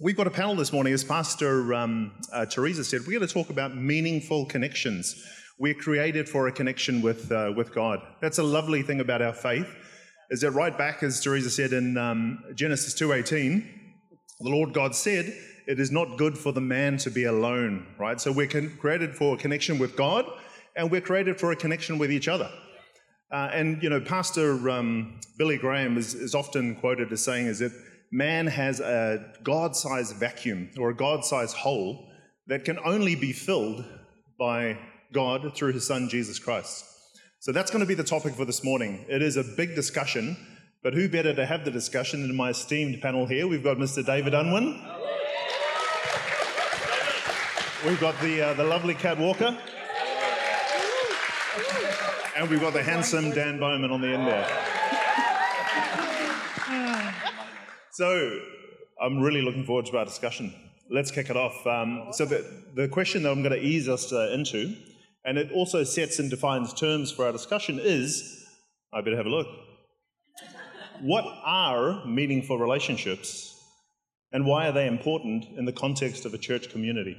We've got a panel this morning, as Pastor um, uh, Teresa said. We're going to talk about meaningful connections. We're created for a connection with uh, with God. That's a lovely thing about our faith. Is that right back, as Teresa said in um, Genesis two eighteen, the Lord God said, "It is not good for the man to be alone." Right. So we're con- created for a connection with God, and we're created for a connection with each other. Uh, and you know, Pastor um, Billy Graham is, is often quoted as saying, "Is that man has a God-sized vacuum or a God-sized hole that can only be filled by God through His Son Jesus Christ." So that's going to be the topic for this morning. It is a big discussion, but who better to have the discussion than my esteemed panel here? We've got Mr. David Unwin. We've got the uh, the lovely Kat Walker. And we've got the handsome Dan Bowman on the end there. So I'm really looking forward to our discussion. Let's kick it off. Um, so the, the question that I'm going to ease us uh, into, and it also sets and defines terms for our discussion, is I better have a look. What are meaningful relationships, and why are they important in the context of a church community?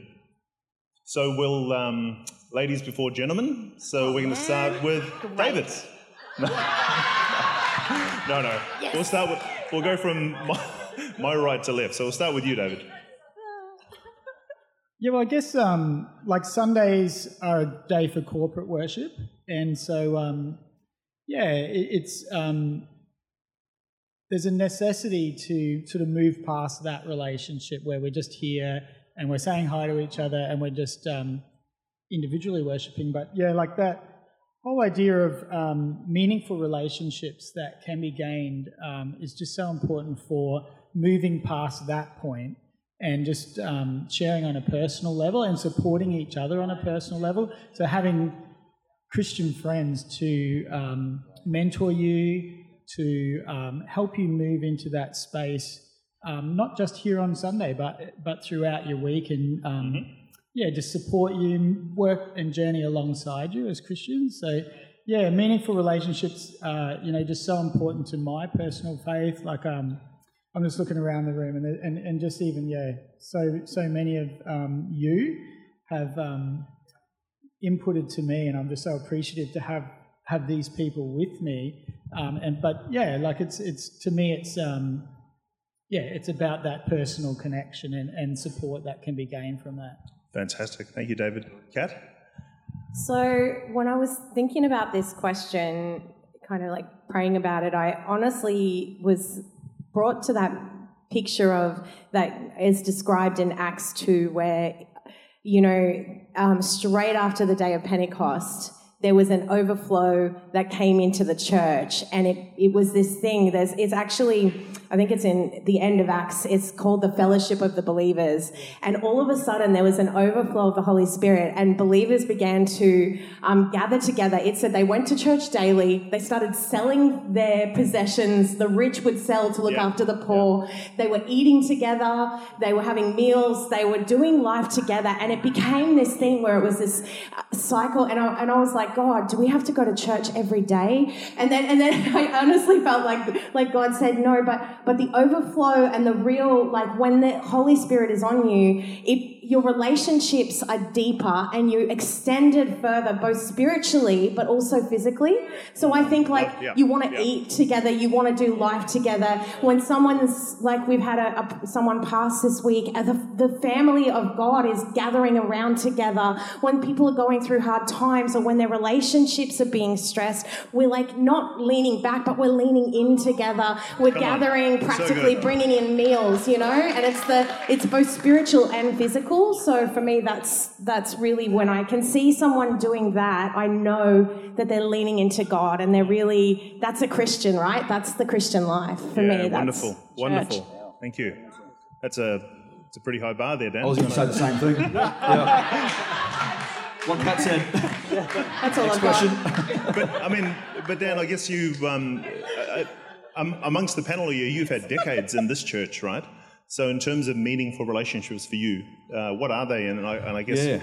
So we'll, um, ladies before gentlemen. So we're going to start with David. no, no. We'll start with. We'll go from my, my right to left. So we'll start with you, David. Yeah, well, I guess um, like Sundays are a day for corporate worship, and so um, yeah, it, it's um, there's a necessity to sort of move past that relationship where we're just here and we're saying hi to each other and we're just um, individually worshiping. But yeah, like that whole idea of um, meaningful relationships that can be gained um, is just so important for moving past that point and just um, sharing on a personal level and supporting each other on a personal level. So having Christian friends to um, mentor you, to um, help you move into that space um, not just here on Sunday, but but throughout your week, and mm-hmm. Yeah, just support you, work and journey alongside you as Christians. So yeah, meaningful relationships, uh, you know, just so important to my personal faith. Like um, I'm just looking around the room, and and and just even yeah, so so many of um, you have um, inputted to me, and I'm just so appreciative to have have these people with me. Um, and but yeah, like it's it's to me it's um, yeah, it's about that personal connection and, and support that can be gained from that. Fantastic. Thank you, David. Kat? So, when I was thinking about this question, kind of like praying about it, I honestly was brought to that picture of that is described in Acts 2, where, you know, um, straight after the day of Pentecost, there was an overflow that came into the church. And it, it was this thing there's it's actually i think it's in the end of acts it's called the fellowship of the believers. And all of a sudden there was an overflow of the holy spirit and believers began to um, gather together. It said they went to church daily they started selling their possessions. The rich would sell to look yeah. after the poor. Yeah. they were eating together they were having meals they were doing life together. And it became this thing where it was this uh, cycle. And I, and I was like like, God, do we have to go to church every day? And then, and then I honestly felt like, like God said, no, but, but the overflow and the real, like when the Holy Spirit is on you, it, your relationships are deeper and you extend it further, both spiritually but also physically. So I think like yeah, yeah, you want to yeah. eat together, you want to do life together. When someone's like we've had a, a someone pass this week, the, the family of God is gathering around together. When people are going through hard times or when their relationships are being stressed, we're like not leaning back, but we're leaning in together. We're Come gathering, on. practically so bringing in meals, you know, and it's the it's both spiritual and physical so for me, that's that's really when I can see someone doing that, I know that they're leaning into God and they're really that's a Christian, right? That's the Christian life for yeah, me. Wonderful, church. wonderful. Thank you. That's a it's a pretty high bar there, Dan. I was going to say the same thing. yeah. What Kat said. That's all Next I've question. got. but I mean, but Dan, I guess you um, um, amongst the panel here, you've had decades in this church, right? So, in terms of meaningful relationships for you, uh, what are they? And I, and I guess yeah,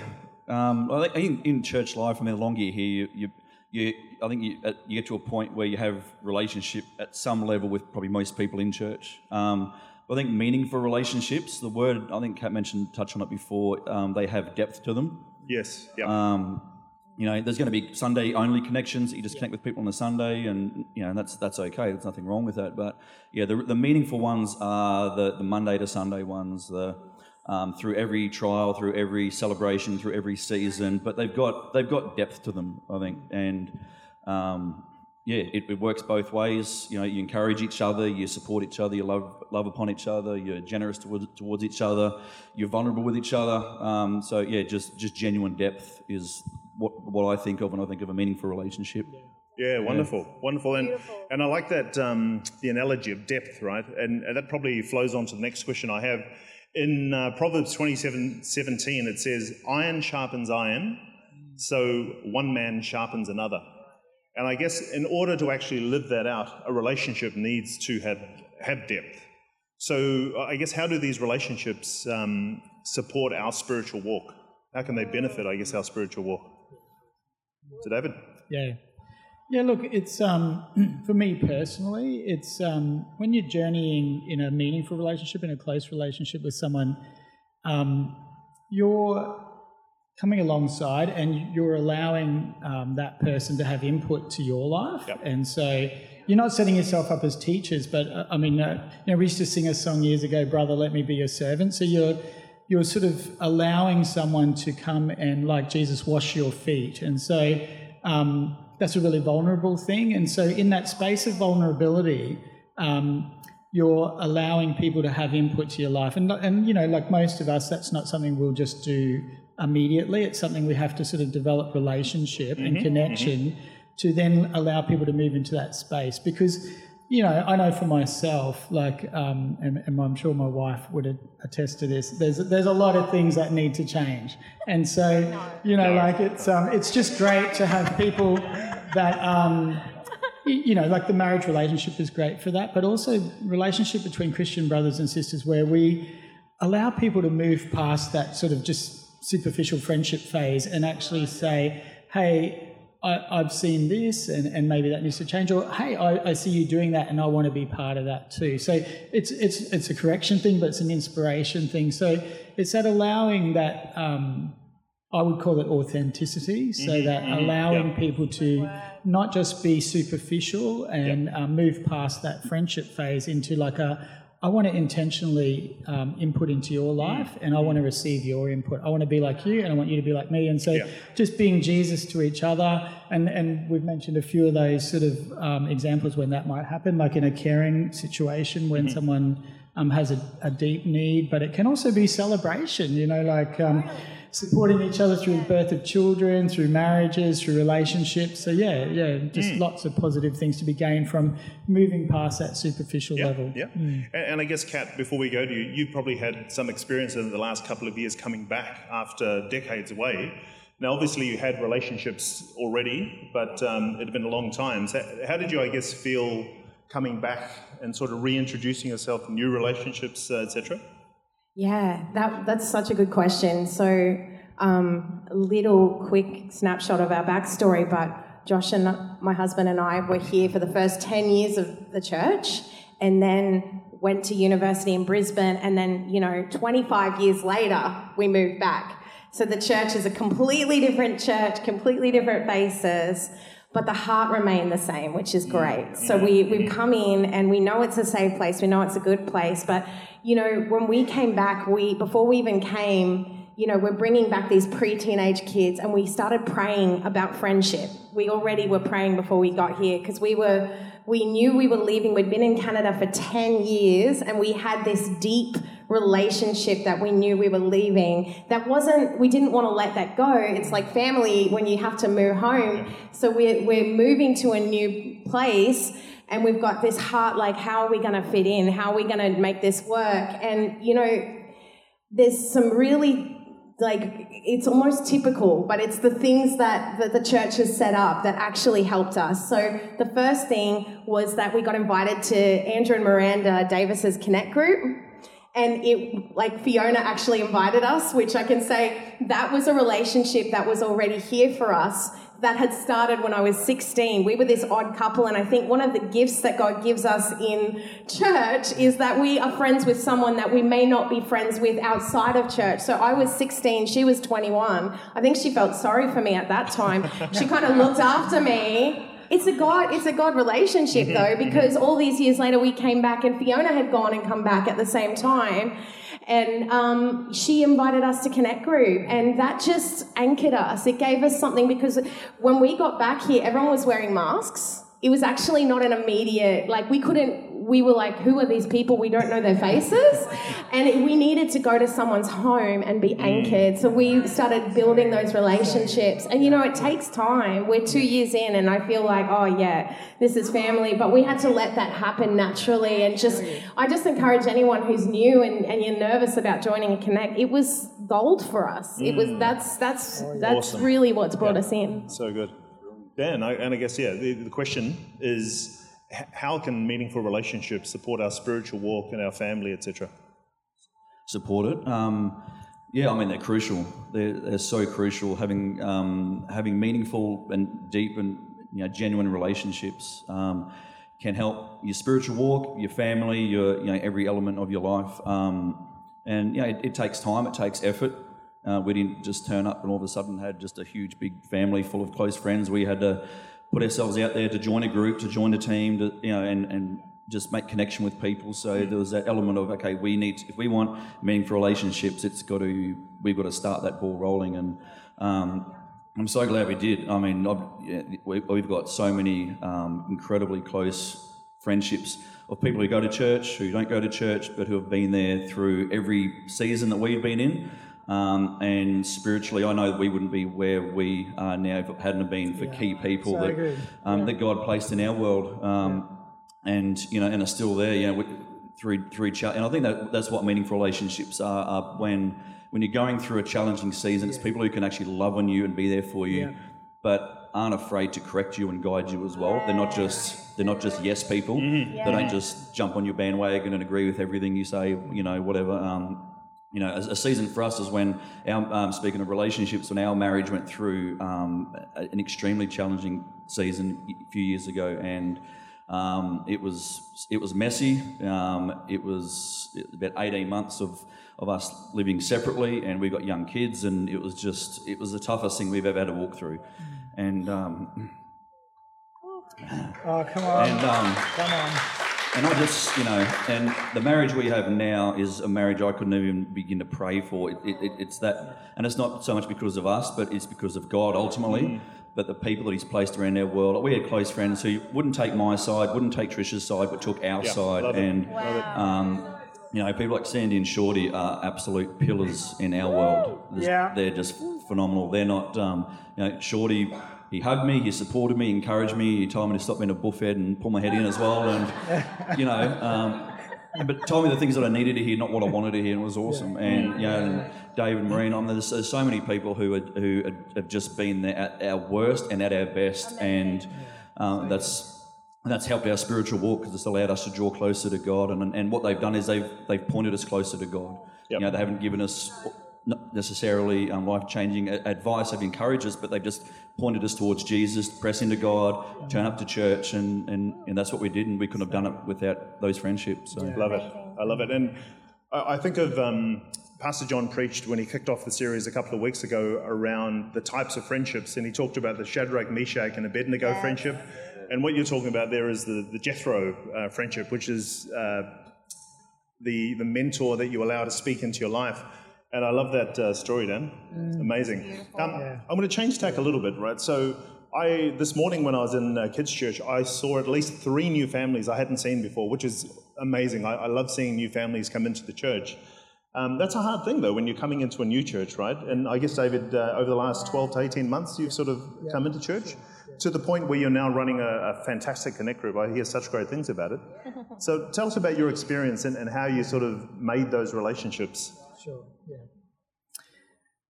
um, I think in, in, church life, I mean, the longer you're here, you, you, you I think you, you, get to a point where you have relationship at some level with probably most people in church. Um, I think meaningful relationships. The word I think Kat mentioned, touched on it before. Um, they have depth to them. Yes. Yeah. Um, you know, there's going to be Sunday only connections. that You just connect with people on the Sunday, and you know that's that's okay. There's nothing wrong with that. But yeah, the, the meaningful ones are the, the Monday to Sunday ones. The um, through every trial, through every celebration, through every season. But they've got they've got depth to them, I think, and um, yeah, it, it, works both ways. You know, you encourage each other, you support each other, you love love upon each other, you're generous towards, towards each other, you're vulnerable with each other. Um, so yeah, just just genuine depth is what what I think of when I think of a meaningful relationship. Yeah, wonderful, yeah. wonderful, and Beautiful. and I like that um, the analogy of depth, right? And, and, that probably flows on to the next question I have. In uh, Proverbs twenty seven seventeen, it says, "Iron sharpens iron, so one man sharpens another." And I guess in order to actually live that out, a relationship needs to have, have depth. So I guess how do these relationships um, support our spiritual walk? How can they benefit, I guess, our spiritual walk? So David? Yeah. Yeah, look, it's um, for me personally, it's um, when you're journeying in a meaningful relationship, in a close relationship with someone, um, you're coming alongside and you're allowing um, that person to have input to your life. Yep. And so you're not setting yourself up as teachers, but uh, I mean, uh, you know, we used to sing a song years ago, "Brother, let me be your servant." So you're you're sort of allowing someone to come and, like Jesus, wash your feet, and so um, that's a really vulnerable thing. And so in that space of vulnerability. Um, you're allowing people to have input to your life, and and you know, like most of us, that's not something we'll just do immediately. It's something we have to sort of develop relationship mm-hmm, and connection mm-hmm. to then allow people to move into that space. Because, you know, I know for myself, like, um, and, and, I'm sure my wife would attest to this. There's there's a lot of things that need to change, and so you know, like it's um, it's just great to have people that. Um, you know, like the marriage relationship is great for that, but also relationship between Christian brothers and sisters where we allow people to move past that sort of just superficial friendship phase and actually say, hey, I, have seen this and, and maybe that needs to change, or hey, I, I, see you doing that and I want to be part of that too. So it's it's it's a correction thing, but it's an inspiration thing. So it's that allowing that um, I would call it authenticity, so mm-hmm, that mm-hmm, allowing yeah. people to not just be superficial and uh, move past that friendship phase into like a I want to intentionally um, input into your life and I want to receive your input. I want to be like you and I want you to be like me. And so yeah. just being Jesus to each other. And, and we've mentioned a few of those sort of um, examples when that might happen, like in a caring situation when mm-hmm. someone um, has a, a, deep need, but it can also be celebration, you know, like um, supporting each other through the birth of children, through marriages, through relationships. So yeah, yeah, just mm. lots of positive things to be gained from moving past that superficial level. Yeah, mm. and, and, I guess Kat, before we go to you, you've probably had some experience in the last couple of years coming back after decades away. Now, obviously, you had relationships already, but um, it had been a long time. So, how did you, I guess, feel coming back and sort of reintroducing yourself, new relationships, uh, etc.? Yeah, that, that's such a good question. So, um, little quick snapshot of our backstory, but Josh and my husband and I were here for the first 10 years of the church and then went to university in Brisbane. And then, you know, 25 years later, we moved back. So the church is a completely different church, completely different faces but the heart remained the same, which is great. So we, we've come in and we know it's a safe place, we know it's a good place, but you know, when we came back, we before we even came, you know, we're bringing back these pre-teenage kids and we started praying about friendship. We already were praying before we got here because we were we knew we were leaving. We'd been in Canada for 10 years and we had this deep relationship that we knew we were leaving. That wasn't, we didn't want to let that go. It's like family when you have to move home. So we're, we're moving to a new place and we've got this heart like, how are we going to fit in? How are we going to make this work? And, you know, there's some really like it's almost typical, but it's the things that, that the church has set up that actually helped us. So the first thing was that we got invited to Andrew and Miranda Davis's Connect group. And it, like Fiona actually invited us, which I can say that was a relationship that was already here for us that had started when I was 16. We were this odd couple, and I think one of the gifts that God gives us in church is that we are friends with someone that we may not be friends with outside of church. So I was 16, she was 21. I think she felt sorry for me at that time. She kind of looked after me. It's a God, it's a God relationship though, because all these years later we came back and Fiona had gone and come back at the same time and um, she invited us to Connect Group, and that just anchored us. It gave us something because when we got back here, everyone was wearing masks. It was actually not an immediate, like, we couldn't we were like, who are these people? We don't know their faces. And we needed to go to someone's home and be Mm. anchored. So we started building those relationships. And you know, it takes time. We're two years in, and I feel like, oh, yeah, this is family. But we had to let that happen naturally. And just, I just encourage anyone who's new and, and you're nervous about joining a Connect, it was gold for us. It was, that's, that's, that's Awesome. really what's brought us in. So good. Dan, I, and I guess, yeah, the, the question is how can meaningful relationships support our spiritual walk and our family, etc.? support it. Um, yeah, I mean they're crucial. They're, they're so crucial. Having um, having meaningful and deep and you know genuine relationships um, can help your spiritual walk, your family, your you know every element of your life. Um, and you know it, it takes time. It takes effort. Uh, we didn't just turn up and all of a sudden had just a huge big family full of close friends. We had to put ourselves out there to join a group, to join a team, to you know, and and just make connection with people. So there was that element of okay, we need to, if we want meaningful relationships, it's got to we've got to start that ball rolling. And um, I'm so glad we did. I mean, yeah, we, we've got so many um, incredibly close friendships of people who go to church, who don't go to church, but who have been there through every season that we've been in. Um, and spiritually, I know that we wouldn't be where we are now if it hadn't been for key people so that um, that God placed in our world, um, and you know, and are still there. You know, we- through through cha- and I think that that's what meaningful relationships are. are when when you're going through a challenging season, it's people who can actually love on you and be there for you, Yeah. but aren't afraid to correct you and guide you as well. They're not just they're not just yes people. They don't just jump on your bandwagon and agree with everything you say. You know, whatever. You know, a, a season for us is when our um, speaking of relationships, when our marriage went through um, an extremely challenging season a few years ago, and um, it was it was messy. Um, it was about eighteen months of of us living separately, and we got young kids, and it was just it was the toughest thing we've ever had to walk through, and um, Oh, come on. and um, come on. And I just, you know, and the marriage we have now is a marriage I couldn't even begin to pray for. It, it, it- it's that, and it's not so much because of us, but it's because of God ultimately. But the people that He's placed around our world. We had close friends who wouldn't take my side, wouldn't take Trisha's side, but took our side. love it. And, um, you know, people like Sandy and Shorty are absolute pillars in our world. There's- Yeah. They're just phenomenal. They're not, um, you know, Shorty, he hugged me, he supported me, encouraged me, he told me to stop being a buffhead and pull my head in as well. And, you know, um, but told me the things that I needed to hear, not what I wanted to hear, and it was awesome. And, you know, and David Marine, I'm, there's, there's so many people who, are, who are, have just been there at our worst and at our best. And um, that's and that's helped our spiritual walk because it's allowed us to draw closer to God. And, and what they've done is they've, they've pointed us closer to God. Yep. You know, they haven't given us not necessarily um, life changing advice, they've encouraged us, but they've just pointed us towards Jesus, press into God, turn up to church. And, and, and that's what we did. And we couldn't have done it without those friendships. So. Love it. I love it. And I I think of um, Pastor John preached when he kicked off the series a couple of weeks ago around the types of friendships, and he talked about the Shadrach, Meshach, and Abednego friendship. And what you're talking about there is the, the Jethro uh, friendship, which is uh, the, the mentor that you allow to speak into your life. And I love that uh, story, Dan. Amazing. Um, I'm going to change tack a little bit, right? So, I this morning when I was in uh, kids' church, I saw at least three new families I hadn't seen before, which is amazing. I, I love seeing new families come into the church. Um, that's a hard thing, though, when you're coming into a new church, right? And I guess, David, uh, over the last 12 to 18 months, you've sort of come into church to the point where you're now running a, a fantastic Connect group. I hear such great things about it. So tell us about your experience and, and how you sort of made those relationships. Sure. Yeah.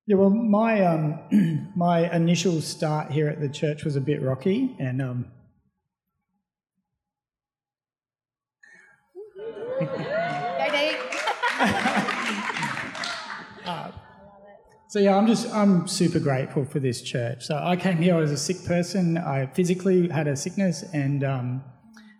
Yeah. Well, my um, my initial start here at the church was a bit rocky, and um, So yeah, I'm just I'm super grateful for this church. So I came here as a sick person. I physically had a sickness, and um,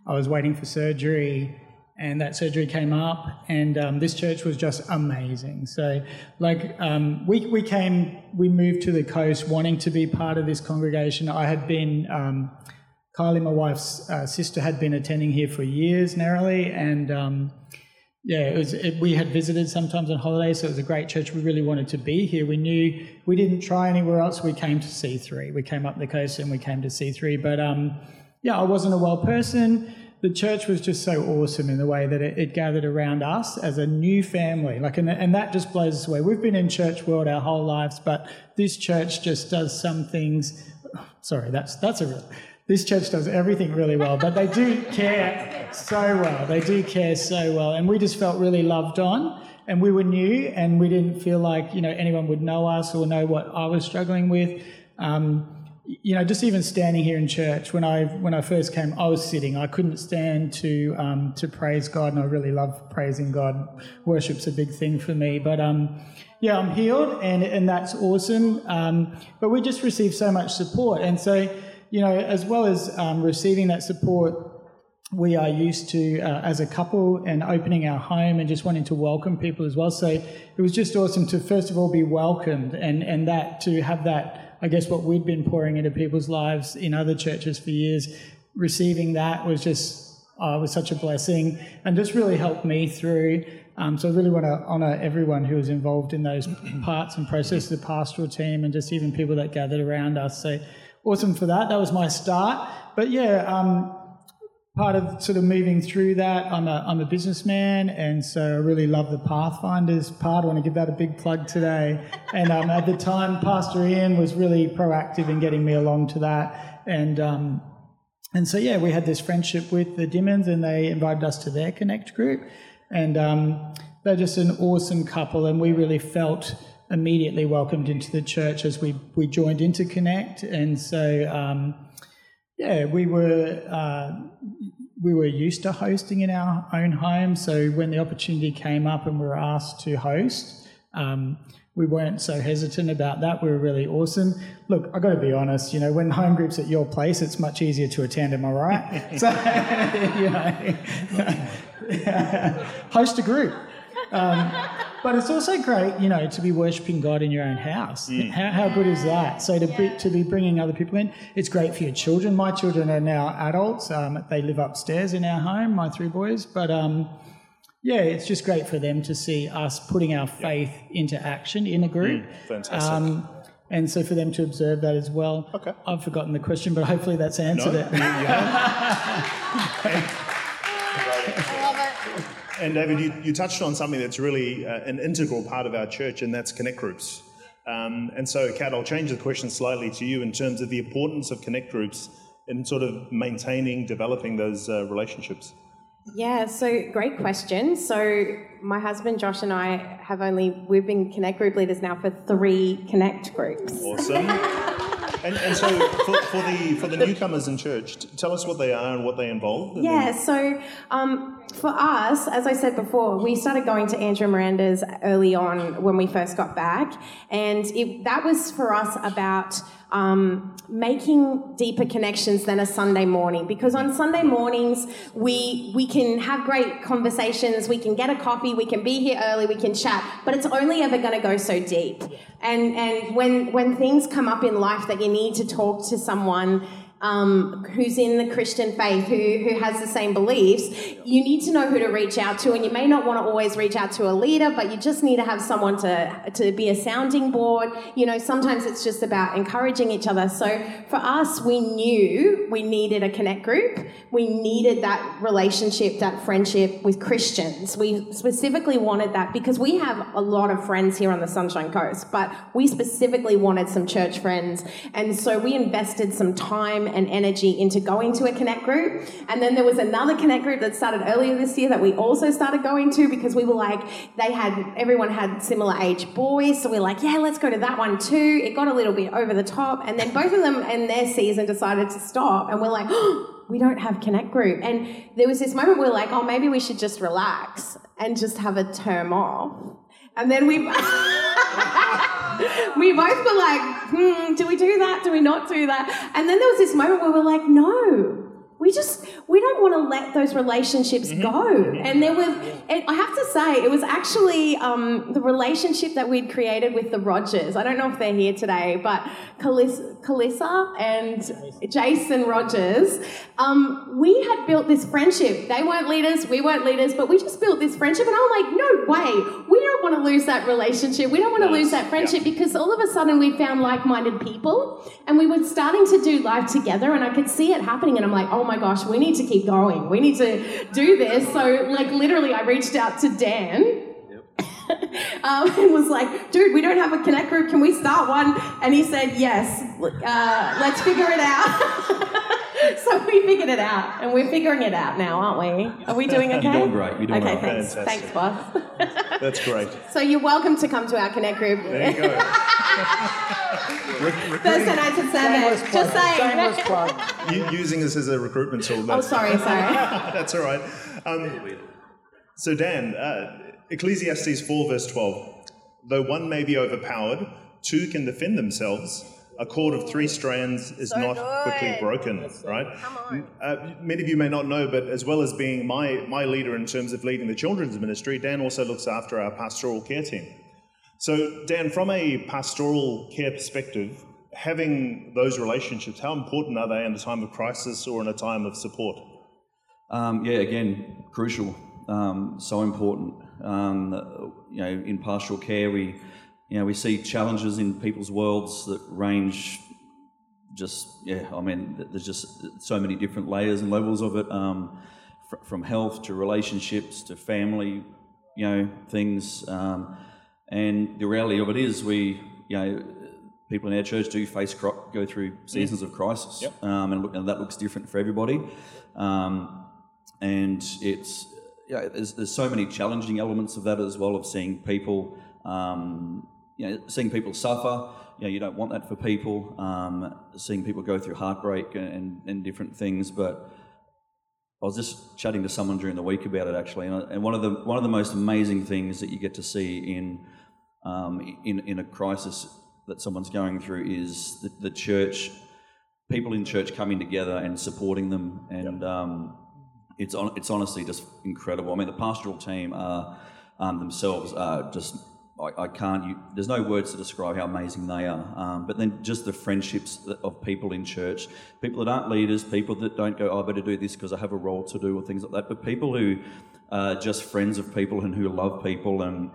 I was waiting for surgery, and that surgery came up, and um, this church was just amazing. So like um, we we came, we moved to the coast wanting to be part of this congregation. I had been. Um, Kylie, my wife's uh, sister, had been attending here for years narrowly, and um, yeah, it was. It, we had visited sometimes on holidays, so it was a great church. We really wanted to be here. We knew we didn't try anywhere else. We came to C3. We came up the coast and we came to C3. But um, yeah, I wasn't a well person. The church was just so awesome in the way that it, it gathered around us as a new family. Like, and, and that just blows us away. We've been in church world our whole lives, but this church just does some things. Sorry, that's that's a real this church does everything really well, but they do care so well. They do care so well. And we just felt really loved on and we were new and we didn't feel like, you know, anyone would know us or know what I was struggling with. Um, you know, just even standing here in church when I when I first came, I was sitting. I couldn't stand to um, to praise God, and I really love praising God. Worship's a big thing for me, but um, yeah, I'm healed, and and that's awesome. Um, but we just received so much support, and so you know, as well as um, receiving that support, we are used to uh, as a couple and opening our home and just wanting to welcome people as well. So it was just awesome to first of all be welcomed and and that to have that I guess what we'd been pouring into people's lives in other churches for years, receiving that was just uh, was such a blessing and just really helped me through. Um, so I really want to honour everyone who was involved in those parts and processes, the pastoral team, and just even people that gathered around us. So awesome for that. That was my start. But yeah, um, part of sort of moving through that, I'm a, I'm a businessman, and so I really love the Pathfinders part. I want to give that a big plug today. And um, at the time, Pastor Ian was really proactive in getting me along to that. And um, and so yeah, we had this friendship with the Dimmons, and they invited us to their Connect group, and um, they're just an awesome couple, and we really felt immediately welcomed into the church as we, we joined into Connect. And so, um, yeah, we were, uh, we were used to hosting in our own home. So when the opportunity came up and we were asked to host, um, we weren't so hesitant about that. We were really awesome. Look, I got to be honest. You know, when home groups at your place, it's much easier to attend. Am I right? so, you know, host a group. Um, but it's also great, you know, to be worshipping God in your own house. Mm. How, how good is that? So to be, to be bringing other people in, it's great for your children. My children are now adults. Um, they live upstairs in our home, my three boys. But um, yeah, it's just great for them to see us putting our faith into action in a group. Mm, fantastic. Um, and so for them to observe that as well. Okay. I've forgotten the question, but hopefully that's answered no, it. And David, you, you touched on something that's really uh, an integral part of our church, and that's connect groups. Um, and so, Kat, I'll change the question slightly to you in terms of the importance of connect groups in sort of maintaining, developing those uh, relationships. Yeah, so great question. So my husband Josh and I have only we've been connect group leaders now for three connect groups. Awesome. And, and so, for, for, the for the newcomers in church, tell us what they are and what they involve. Yeah. So, um, for us, as I said before, we started going to Andrew Miranda's early on when we first got back, and it, that was for us about um, making deeper connections than a Sunday morning. Because on Sunday mornings, we we can have great conversations, we can get a coffee, we can be here early, we can chat, but it's only ever going to go so deep. And and when when things come up in life that you need to talk to someone um, who's in the Christian faith, who, who has the same beliefs, you need to know who to reach out to. And you may not want to always reach out to a leader, but you just need to have someone to, to be a sounding board. You know, sometimes it's just about encouraging each other. So for us, we knew we needed a connect group. We needed that relationship, that friendship with Christians. We specifically wanted that because we have a lot of friends here on the Sunshine Coast, but we specifically wanted some church friends. And so we invested some time and energy into going to a connect group. And then there was another connect group that started earlier this year that we also started going to because we were like, they had, everyone had similar age boys. So we are like, yeah, let's go to that one too. It got a little bit over the top. And then both of them in their season decided to stop. And we're like, oh, we don't have connect group. And there was this moment we're like, oh, maybe we should just relax and just have a term off. And then we. we both were like, hmm, do we do that? Do we not do that? And then there was this moment where we're like, no, we just we don't want to let those relationships Mm-hmm. go. And there was and i have to say it was actually um, the relationship that we'd created with the rogers. I don't know if they're here today but Calis- calissa and jason rogers um, we had built this friendship. They weren't leaders we weren't leaders but we just built this friendship. And i'm like no way. We don't want to lose that relationship. We don't want to lose that friendship because all of a sudden we found like-minded people and we were starting to do life together and i could see it happening and i'm like oh my gosh we need to keep going we need to do this so like literally i reached out to dan um, and was like, dude, we don't have a connect group. Can we start one? And he said, yes. Uh, let's figure it out. so we figured it out, and we're figuring it out now, aren't we? Are we doing okay? doing great, you're doing okay, well. thanks, Fantastic. thanks, boss. That's great. so you're welcome to come to our connect group. There you go. Thursday nights at seven. Just Shameless saying. plug. U- using this as a recruitment tool. Oh, That's, sorry, sorry. that's all right. Um, so, Dan, uh, Ecclesiastes 4, verse 12. Though one may be overpowered, two can defend themselves. A cord of three strands is not quickly broken, right? Uh, many of you may not know, but as well as being my, my leader in terms of leading the children's ministry, Dan also looks after our pastoral care team. So, Dan, from a pastoral care perspective, having those relationships, how important are they in a time of crisis or in a time of support? Um, yeah, again, crucial, um, so important. Um, you know, in pastoral care, we, you know, we see challenges in people's worlds that range. Just yeah, I mean, there's just so many different layers and levels of it, um, fr- from health to relationships to family, you know, things. Um, and the reality of it is, we, you know, people in our church do face cro- go through seasons of crisis, um, and, look, and that looks different for everybody. Um, and it's yeah, there's, there's so many challenging elements of that as well of seeing people, um, you know, seeing people suffer. You know, you don't want that for people. Um, seeing people go through heartbreak and, and different things, but. I was just chatting to someone during the week about it actually, and, and one of the one of the most amazing things that you get to see in um, in in a crisis that someone's going through is the, the church, people in church coming together and supporting them, and um, it's on, it's honestly just incredible. I mean, the pastoral team are um, themselves are just I, I can't. You, there's no words to describe how amazing they are. Um, but then just the friendships of people in church, people that aren't leaders, people that don't go, oh, I better do this because I have a role to do or things like that. But people who are just friends of people and who love people and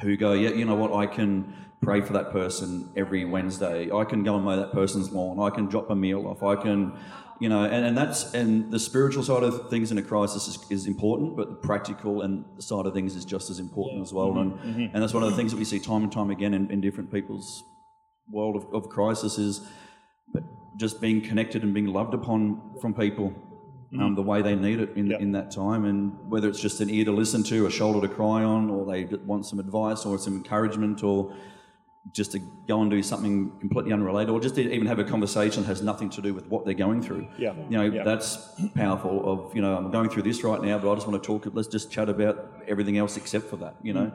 who go, yeah, you know what, I can pray for that person every Wednesday. I can go and mow that person's lawn. I can drop a meal off. I can, you know, and, and that's and the spiritual side of things in a crisis is, is important, but the practical and side of things is just as important as well. And mm-hmm. Mm-hmm. and that's one of the things that we see time and time again in, in different people's world of, of crisis is but just being connected and being loved upon from people um, the way they need it in, Yep. in that time. And whether it's just an ear to listen to, a shoulder to cry on, or they want some advice or some encouragement, or just to go and do something completely unrelated, or just to even have a conversation that has nothing to do with what they're going through. Yeah. You know, Yeah. that's powerful of, you know, I'm going through this right now, but I just want to talk, let's just chat about everything else except for that, you know.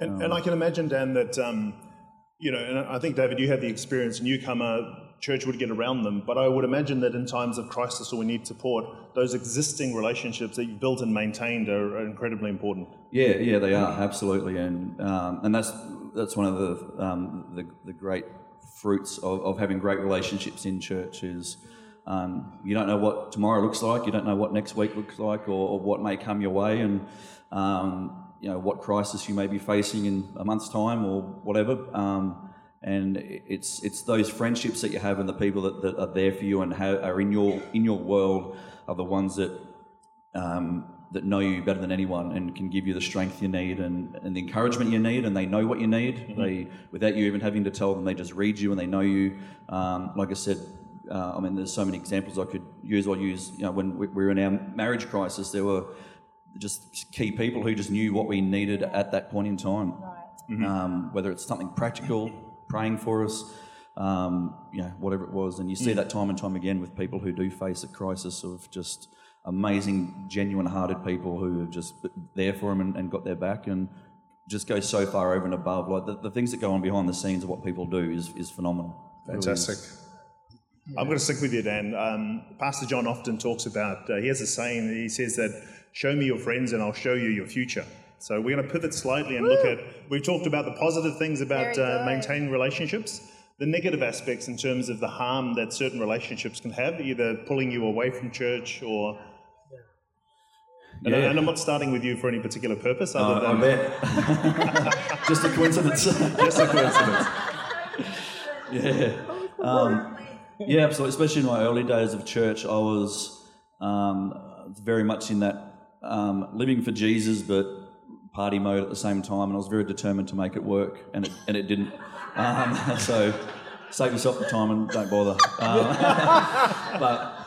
And, and I can imagine, Dan, that, um, you know, and I think, David, you had the experience, newcomer, church would get around them, but I would imagine that in times of crisis or we need support, those existing relationships that you've built and maintained are, are incredibly important. Yeah, yeah, they are absolutely, and um, and that's that's one of the um, the, the great fruits of, of having great relationships in church is um, you don't know what tomorrow looks like, you don't know what next week looks like, or, or what may come your way, and um, you know what crisis you may be facing in a month's time or whatever. Um, and it's it's those friendships that you have and the people that, that are there for you and ha are in your in your world are the ones that um, that know you better than anyone and can give you the strength you need and, and the encouragement you need and they know what you need. They without you even having to tell them they just read you and they know you. Um, like I said uh, I mean there's so many examples I could use. I'll use you know when we were in our marriage crisis there were just key people who just knew what we needed at that point in time um, whether it's something practical praying for us um, you know whatever it was and you see that time and time again with people who do face a crisis of just amazing, genuine hearted people who are just there for them and, and got their back. And just go so far over and above. Like the, the things that go on behind the scenes of what people do is is phenomenal. It really is. Fantastic. I'm going to stick with you, Dan. Um, Pastor John often talks about, uh, he has a saying, he says that, show me your friends and I'll show you your future. So we're going to pivot slightly and look at, we've talked about the positive things about uh, maintaining relationships, the negative aspects in terms of the harm that certain relationships can have, either pulling you away from church or. And, I- Yeah. and I'm not starting with you for any particular purpose Uh, other I than bet. just a coincidence. just a coincidence. Yeah. Um, yeah, absolutely. Especially in my early days of church, I was um, very much in that um, living for Jesus, but party mode at the same time, and I was very determined to make it work, and it, and it didn't. Um, so save yourself the time and don't bother. Um, but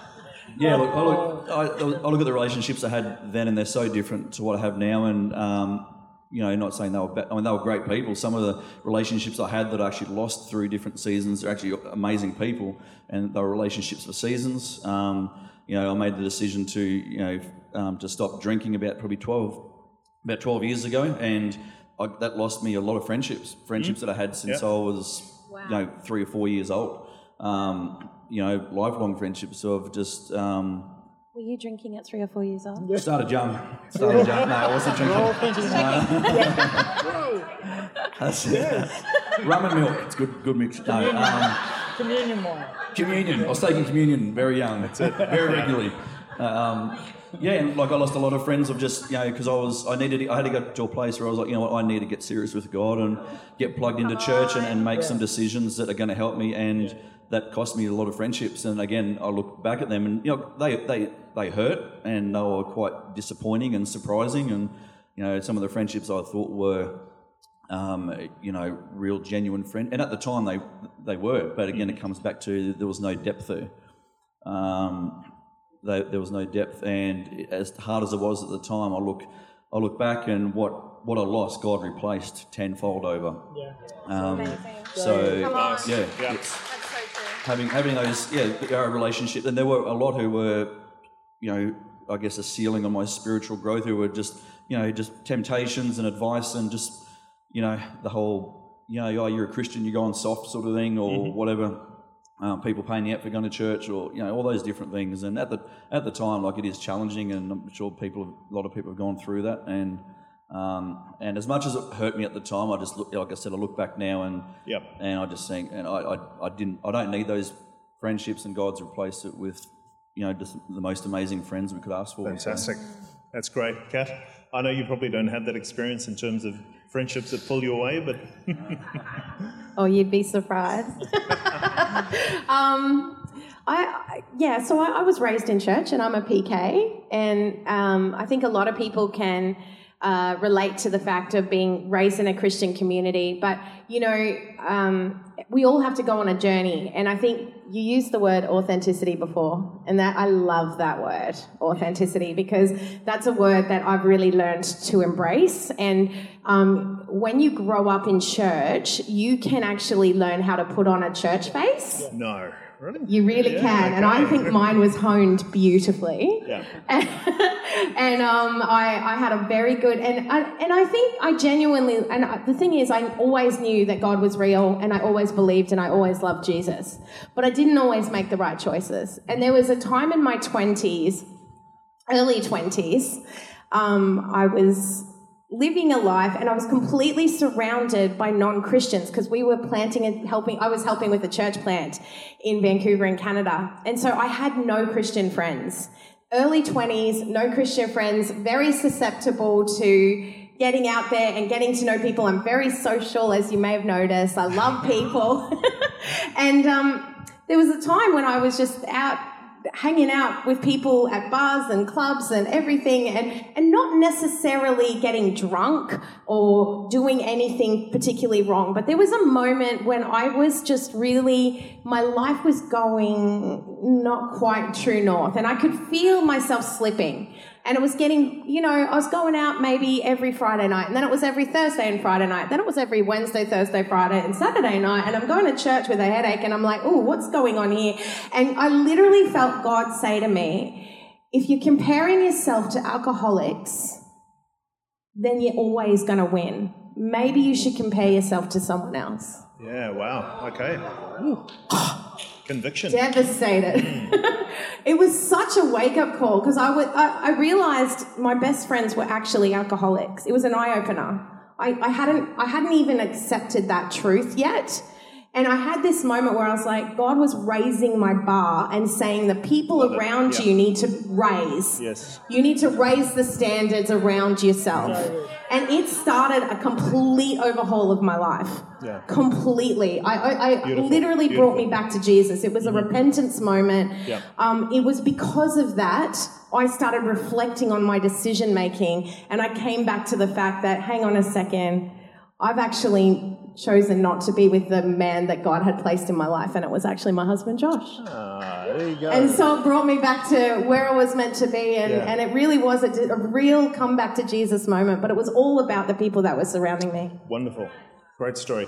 yeah, look, I look, I, I look at the relationships I had then, and they're so different to what I have now, and um, you know, not saying they were bad. I mean, they were great people. Some of the relationships I had that I actually lost through different seasons are actually amazing people, and they were relationships for seasons. Um, you know, I made the decision to, you know, um, to stop drinking about probably 12, about 12 years ago, and I, that lost me a lot of friendships, friendships that I had since Yeah. I was, you know, three or four years old. Um, you know, lifelong friendships of just um, Were you drinking at three or four years old? started young. Started young. No, I wasn't drinking. That's it. Rum and milk. It's good. Good mix. No, um, Communion wine. communion. I was taking communion very young. That's it. Very regularly. Um, yeah, and like I lost a lot of friends of just you know because I was I needed I had to get to a place where I was like you know what I need to get serious with God and get plugged into church and, and make some decisions that are going to help me and that cost me a lot of friendships and again I look back at them and you know they they they hurt and they were quite disappointing and surprising and you know some of the friendships I thought were um, you know, real genuine friend. And at the time, they they were. But again, it comes back to there was no depth there. Um, they, there was no depth, and as hard as it was at the time, I look I look back and what what I lost, God replaced tenfold over. Yeah. Um, so Come on. yeah, Yeah. That's so true. having having those yeah our relationship, and there were a lot who were, you know, I guess a ceiling on my spiritual growth, who were just you know just temptations and advice and just you know the whole you know oh you're a Christian you're going soft sort of thing or whatever. Um, people paying you out for going to church, or you know, all those different things. And at the at the time, like it is challenging, and I'm sure people, have, a lot of people have gone through that. And um, and as much as it hurt me at the time, I just look, like I said, I look back now and Yep. and I just think, and I, I, I didn't, I don't need those friendships, and God's replaced it with, you know, just the most amazing friends we could ask for. Fantastic. That's great. Kat, I know you probably don't have that experience in terms of friendships that pull you away, but Oh, you'd be surprised. um, I, yeah, so I, I was raised in church, and I'm a PK, and um, I think a lot of people can uh, relate to the fact of being raised in a Christian community. But you know, um, we all have to go on a journey, and I think you used the word authenticity before, and that I love that word, authenticity, because that's a word that I've really learned to embrace. And um, when you grow up in church, you can actually learn how to put on a church face. no. Really? You really Yeah, can, and I think mine was honed beautifully. Yeah. and um, I, I had a very good, and I, and I think I genuinely, and I, the thing is, I always knew that God was real, and I always believed, and I always loved Jesus, but I didn't always make the right choices. And there was a time in my twenties, early twenties, um, I was living a life and I was completely surrounded by non-Christians because we were planting and helping I was helping with a church plant in Vancouver in Canada. And so I had no Christian friends. Early 20s no Christian friends very susceptible to getting out there and getting to know people. I'm very social as you may have noticed. I love people. And um, there was a time when I was just out hanging out with people at bars and clubs and everything and, and not necessarily getting drunk or doing anything particularly wrong. But there was a moment when I was just really, my life was going not quite true north and I could feel myself slipping. And it was getting, you know, I was going out maybe every Friday night, and then it was every Thursday and Friday night, then it was every Wednesday, Thursday, Friday, and Saturday night, and I'm going to church with a headache, and I'm like, oh, what's going on here? And I literally felt God say to me, if you're comparing yourself to alcoholics, then you're always going to win maybe you should compare yourself to someone else. Yeah, wow. Okay. Conviction. Devastated. it was such a wake up call because I, would, I, I realized my best friends were actually alcoholics. It was an eye opener. I, I, hadn't, I hadn't even accepted that truth yet. And I had this moment where I was like, God was raising my bar and saying the people Love around Yeah. you need to raise. Yes. You need to raise the standards around yourself. And it started a complete overhaul of my life. Yeah. Completely. I, I, I Beautiful. literally brought me back to Jesus. It was a repentance moment. Yeah. Um, it was because of that I started reflecting on my decision making and I came back to the fact that, hang on a second, I've actually chosen not to be with the man that God had placed in my life, and it was actually my husband Josh. Ah, there you go. And so it brought me back to where I was meant to be, and, Yeah. and it really was a, a real comeback to Jesus moment, but it was all about the people that were surrounding me. Wonderful. Great story.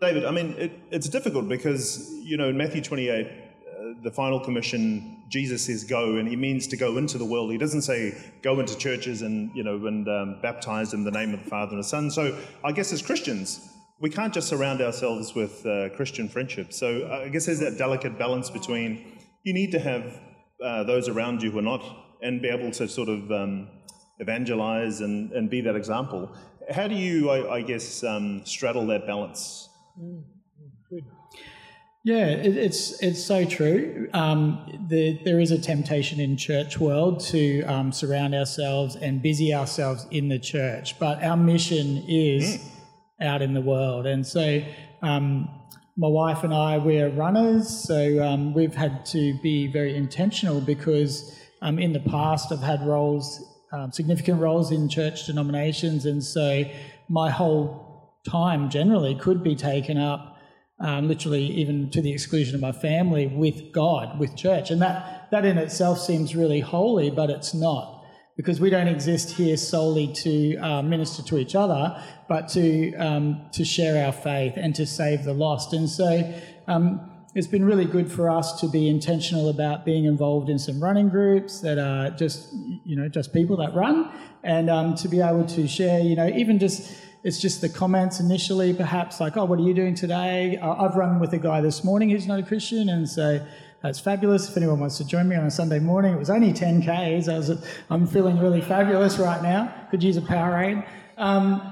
David, I mean, it, it's difficult because, you know, in Matthew 28, uh, the final commission, Jesus says go, and he means to go into the world. He doesn't say go into churches and, you know, and um, baptize in the name of the Father and the Son. So I guess as Christians, we can't just surround ourselves with uh, Christian friendship. So I guess there's that delicate balance between you need to have uh, those around you who are not and be able to sort of um, evangelize and, and be that example. How do you, I, I guess, um, straddle that balance? Yeah, it, it's it's so true. Um, the, there is a temptation in church world to um, surround ourselves and busy ourselves in the church, but our mission is out in the world, and so um, my wife and I we're runners, so um, we've had to be very intentional because um, in the past I've had roles, um, significant roles in church denominations, and so my whole time generally could be taken up um, literally even to the exclusion of my family with God, with church. And that, that in itself seems really holy, but it's not. Because we don't exist here solely to uh, minister to each other, but to, um, to share our faith and to save the lost. And so um, it's been really good for us to be intentional about being involved in some running groups that are just, you know, just people that run, and um, to be able to share, you know, even just it's just the comments initially, perhaps like, "Oh, what are you doing today?" Uh, I've run with a guy this morning who's not a Christian, and so that's fabulous. If anyone wants to join me on a Sunday morning, it was only 10 k's. I was, I'm feeling really fabulous right now. Could use a Powerade. Um,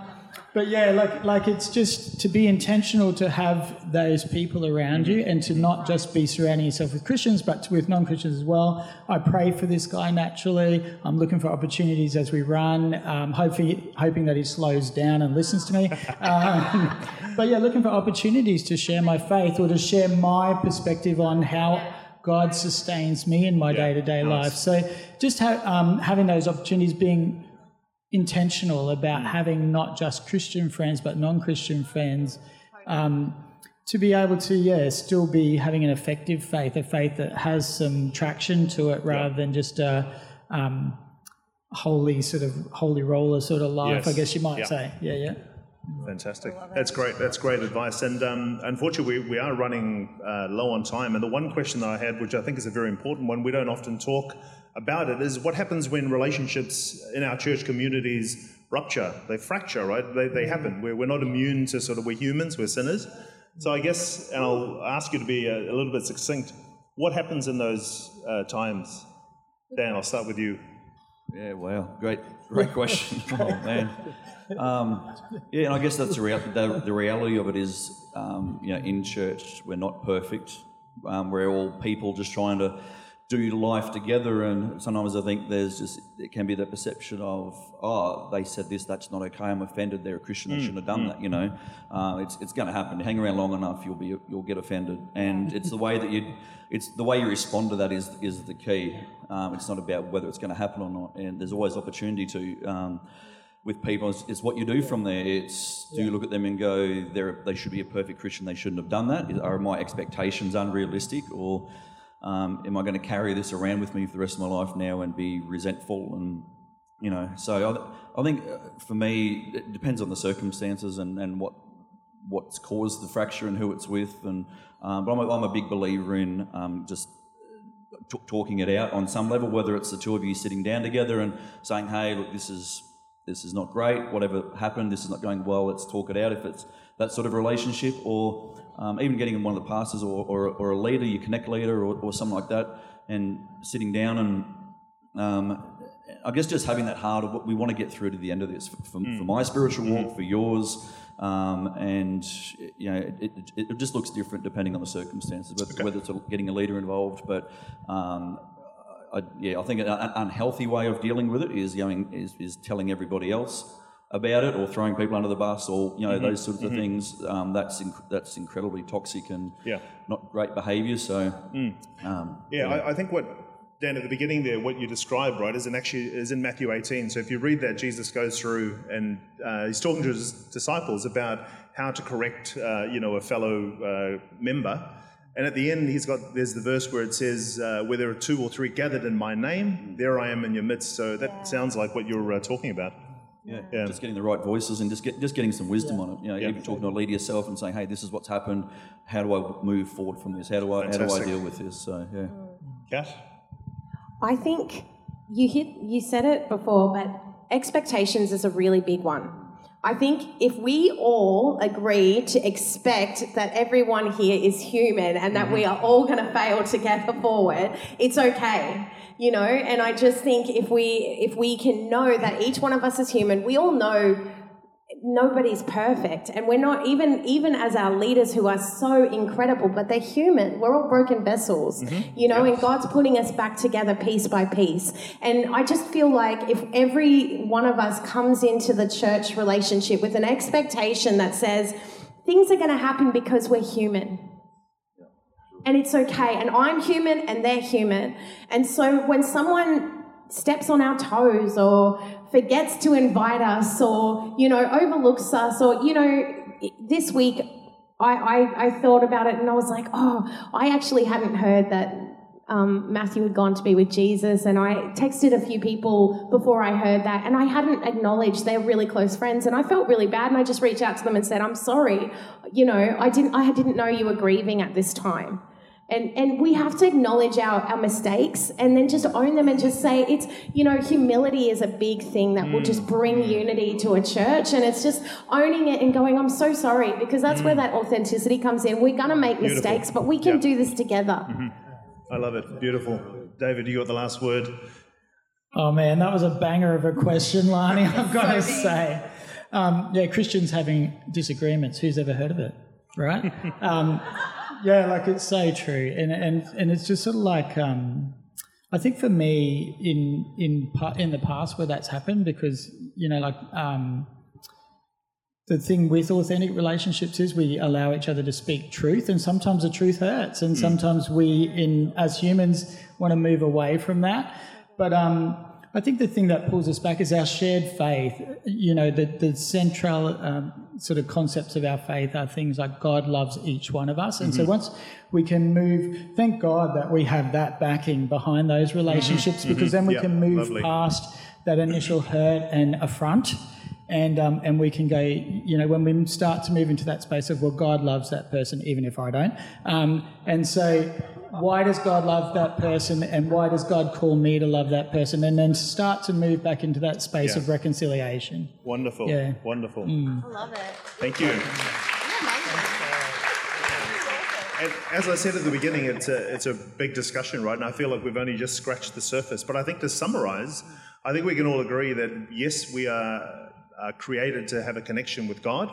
but yeah, like like it's just to be intentional to have those people around you and to not just be surrounding yourself with Christians, but with non-Christians as well. I pray for this guy naturally. I'm looking for opportunities as we run, um, hoping hoping that he slows down and listens to me. Um, but yeah, looking for opportunities to share my faith or to share my perspective on how God sustains me in my day-to-day life. So just ha- um, having those opportunities, being intentional about having not just Christian friends but non-Christian friends, um, to be able to yeah still be having an effective faith, a faith that has some traction to it rather than just a um, holy sort of holy roller sort of life. I guess you might Yeah. say, yeah, yeah. Fantastic. That's great. That's great advice. And um, unfortunately, we, we are running uh, low on time. And the one question that I had, which I think is a very important one, we don't often talk about it, is what happens when relationships in our church communities rupture? They fracture, right? They, they happen. We're, we're not immune to sort of, we're humans, we're sinners. So I guess, and I'll ask you to be a, a little bit succinct, what happens in those uh, times? Dan, I'll start with you. Yeah, wow, great, great question. oh man, um, yeah, and I guess that's the, rea- the, the reality of it is, um, you know, in church we're not perfect. Um, we're all people just trying to do life together, and sometimes I think there's just it can be the perception of, oh, they said this, that's not okay. I'm offended. They're a Christian. They shouldn't have done that. You know, uh, it's it's going to happen. Hang around long enough, you'll be you'll get offended, and it's the way that you. It's the way you respond to that is is the key. Um, it's not about whether it's going to happen or not, and there's always opportunity to. Um, with people, it's, what you do from there. It's do you look at them and go, they're, they should be a perfect Christian, they shouldn't have done that? Are my expectations unrealistic, or um, am I going to carry this around with me for the rest of my life now and be resentful and you know? So I, I think uh, for me, it depends on the circumstances and, and what what's caused the fracture and who it's with. And um, but I'm a, I'm a big believer in um, just t- talking it out on some level, whether it's the two of you sitting down together and saying, "Hey, look, this is this is not great. Whatever happened, this is not going well. Let's talk it out. If it's that sort of relationship, or um, even getting in one of the pastors or, or, or, a leader, your connect leader, or, or something like that, and sitting down and um, I guess just having that heart of what we want to get through to the end of this for, for, mm. for my spiritual walk, mm. for yours, um, and you know, it, it, it, just looks different depending on the circumstances, whether, okay. whether it's getting a leader involved. But um, I, yeah, I think an unhealthy way of dealing with it is going is, is telling everybody else about it or throwing people under the bus or you know mm-hmm. those sorts of mm-hmm. things. Um, that's inc- that's incredibly toxic and yeah. not great behaviour. So mm. um, yeah, yeah. I, I, think what Dan at the beginning there, what you described right is in actually is in Matthew 18. So if you read that, Jesus goes through and uh, he's talking to his disciples about how to correct uh, you know a fellow uh, member. And at the end, he's got there's the verse where it says, uh, "Where there are two or three gathered in my name, there I am in your midst." So that yeah. sounds like what you're uh, talking about. Yeah. yeah. just getting the right voices and just get, just getting some wisdom yeah. on it. You know, yeah. even talking to a leader yourself and saying, "Hey, this is what's happened. How do I move forward from this? How do I Fantastic. how do I deal with this?" So yeah. Yes. I think you hit you said it before, but expectations is a really big one. I think if we all agree to expect that everyone here is human and that mm-hmm. we are all going to fail together forward, it's okay you know and i just think if we if we can know that each one of us is human we all know nobody's perfect and we're not even even as our leaders who are so incredible but they're human we're all broken vessels mm-hmm. you know yes. and god's putting us back together piece by piece and i just feel like if every one of us comes into the church relationship with an expectation that says things are going to happen because we're human and it's okay. And I'm human and they're human. And so when someone steps on our toes or forgets to invite us or, you know, overlooks us or, you know, this week I, I, I thought about it and I was like, oh, I actually hadn't heard that um, Matthew had gone to be with Jesus, and I texted a few people before I heard that, and I hadn't acknowledged they're really close friends, and I felt really bad, and I just reached out to them and said, "I'm sorry, you know, I didn't, I didn't know you were grieving at this time." And, and we have to acknowledge our, our mistakes and then just own them and just say it's, you know, humility is a big thing that mm. will just bring mm. unity to a church. And it's just owning it and going, I'm so sorry, because that's mm. where that authenticity comes in. We're going to make Beautiful. mistakes, but we can yep. do this together. Mm-hmm. I love it. Beautiful. David, you got the last word. Oh, man, that was a banger of a question, Lani, I've got to say. Um, yeah, Christians having disagreements. Who's ever heard of it? Right? Um, yeah, like it's so true, and and and it's just sort of like um, I think for me in in in the past where that's happened because you know like um, the thing with authentic relationships is we allow each other to speak truth, and sometimes the truth hurts, and mm. sometimes we in as humans want to move away from that, but um, I think the thing that pulls us back is our shared faith. You know, the, the central um, sort of concepts of our faith are things like God loves each one of us. And mm-hmm. so once we can move, thank God that we have that backing behind those relationships mm-hmm. because then we can move lovely. past that initial hurt and affront. And, um, and we can go, you know, when we start to move into that space of, well, God loves that person, even if I don't. Um, and so why does God love that person and why does God call me to love that person? And then start to move back into that space yeah. of reconciliation. Wonderful. Yeah. Wonderful. Mm. I love it. Thank you. And as I said at the beginning, it's a, it's a big discussion, right? And I feel like we've only just scratched the surface. But I think to summarize, I think we can all agree that yes, we are, are created to have a connection with God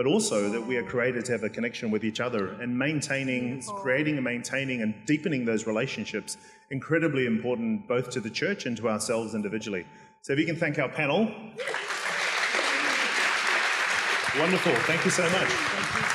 but also that we are created to have a connection with each other and maintaining, creating and maintaining and deepening those relationships, incredibly important both to the church and to ourselves individually. So if you can thank our panel. Wonderful. Thank you so much.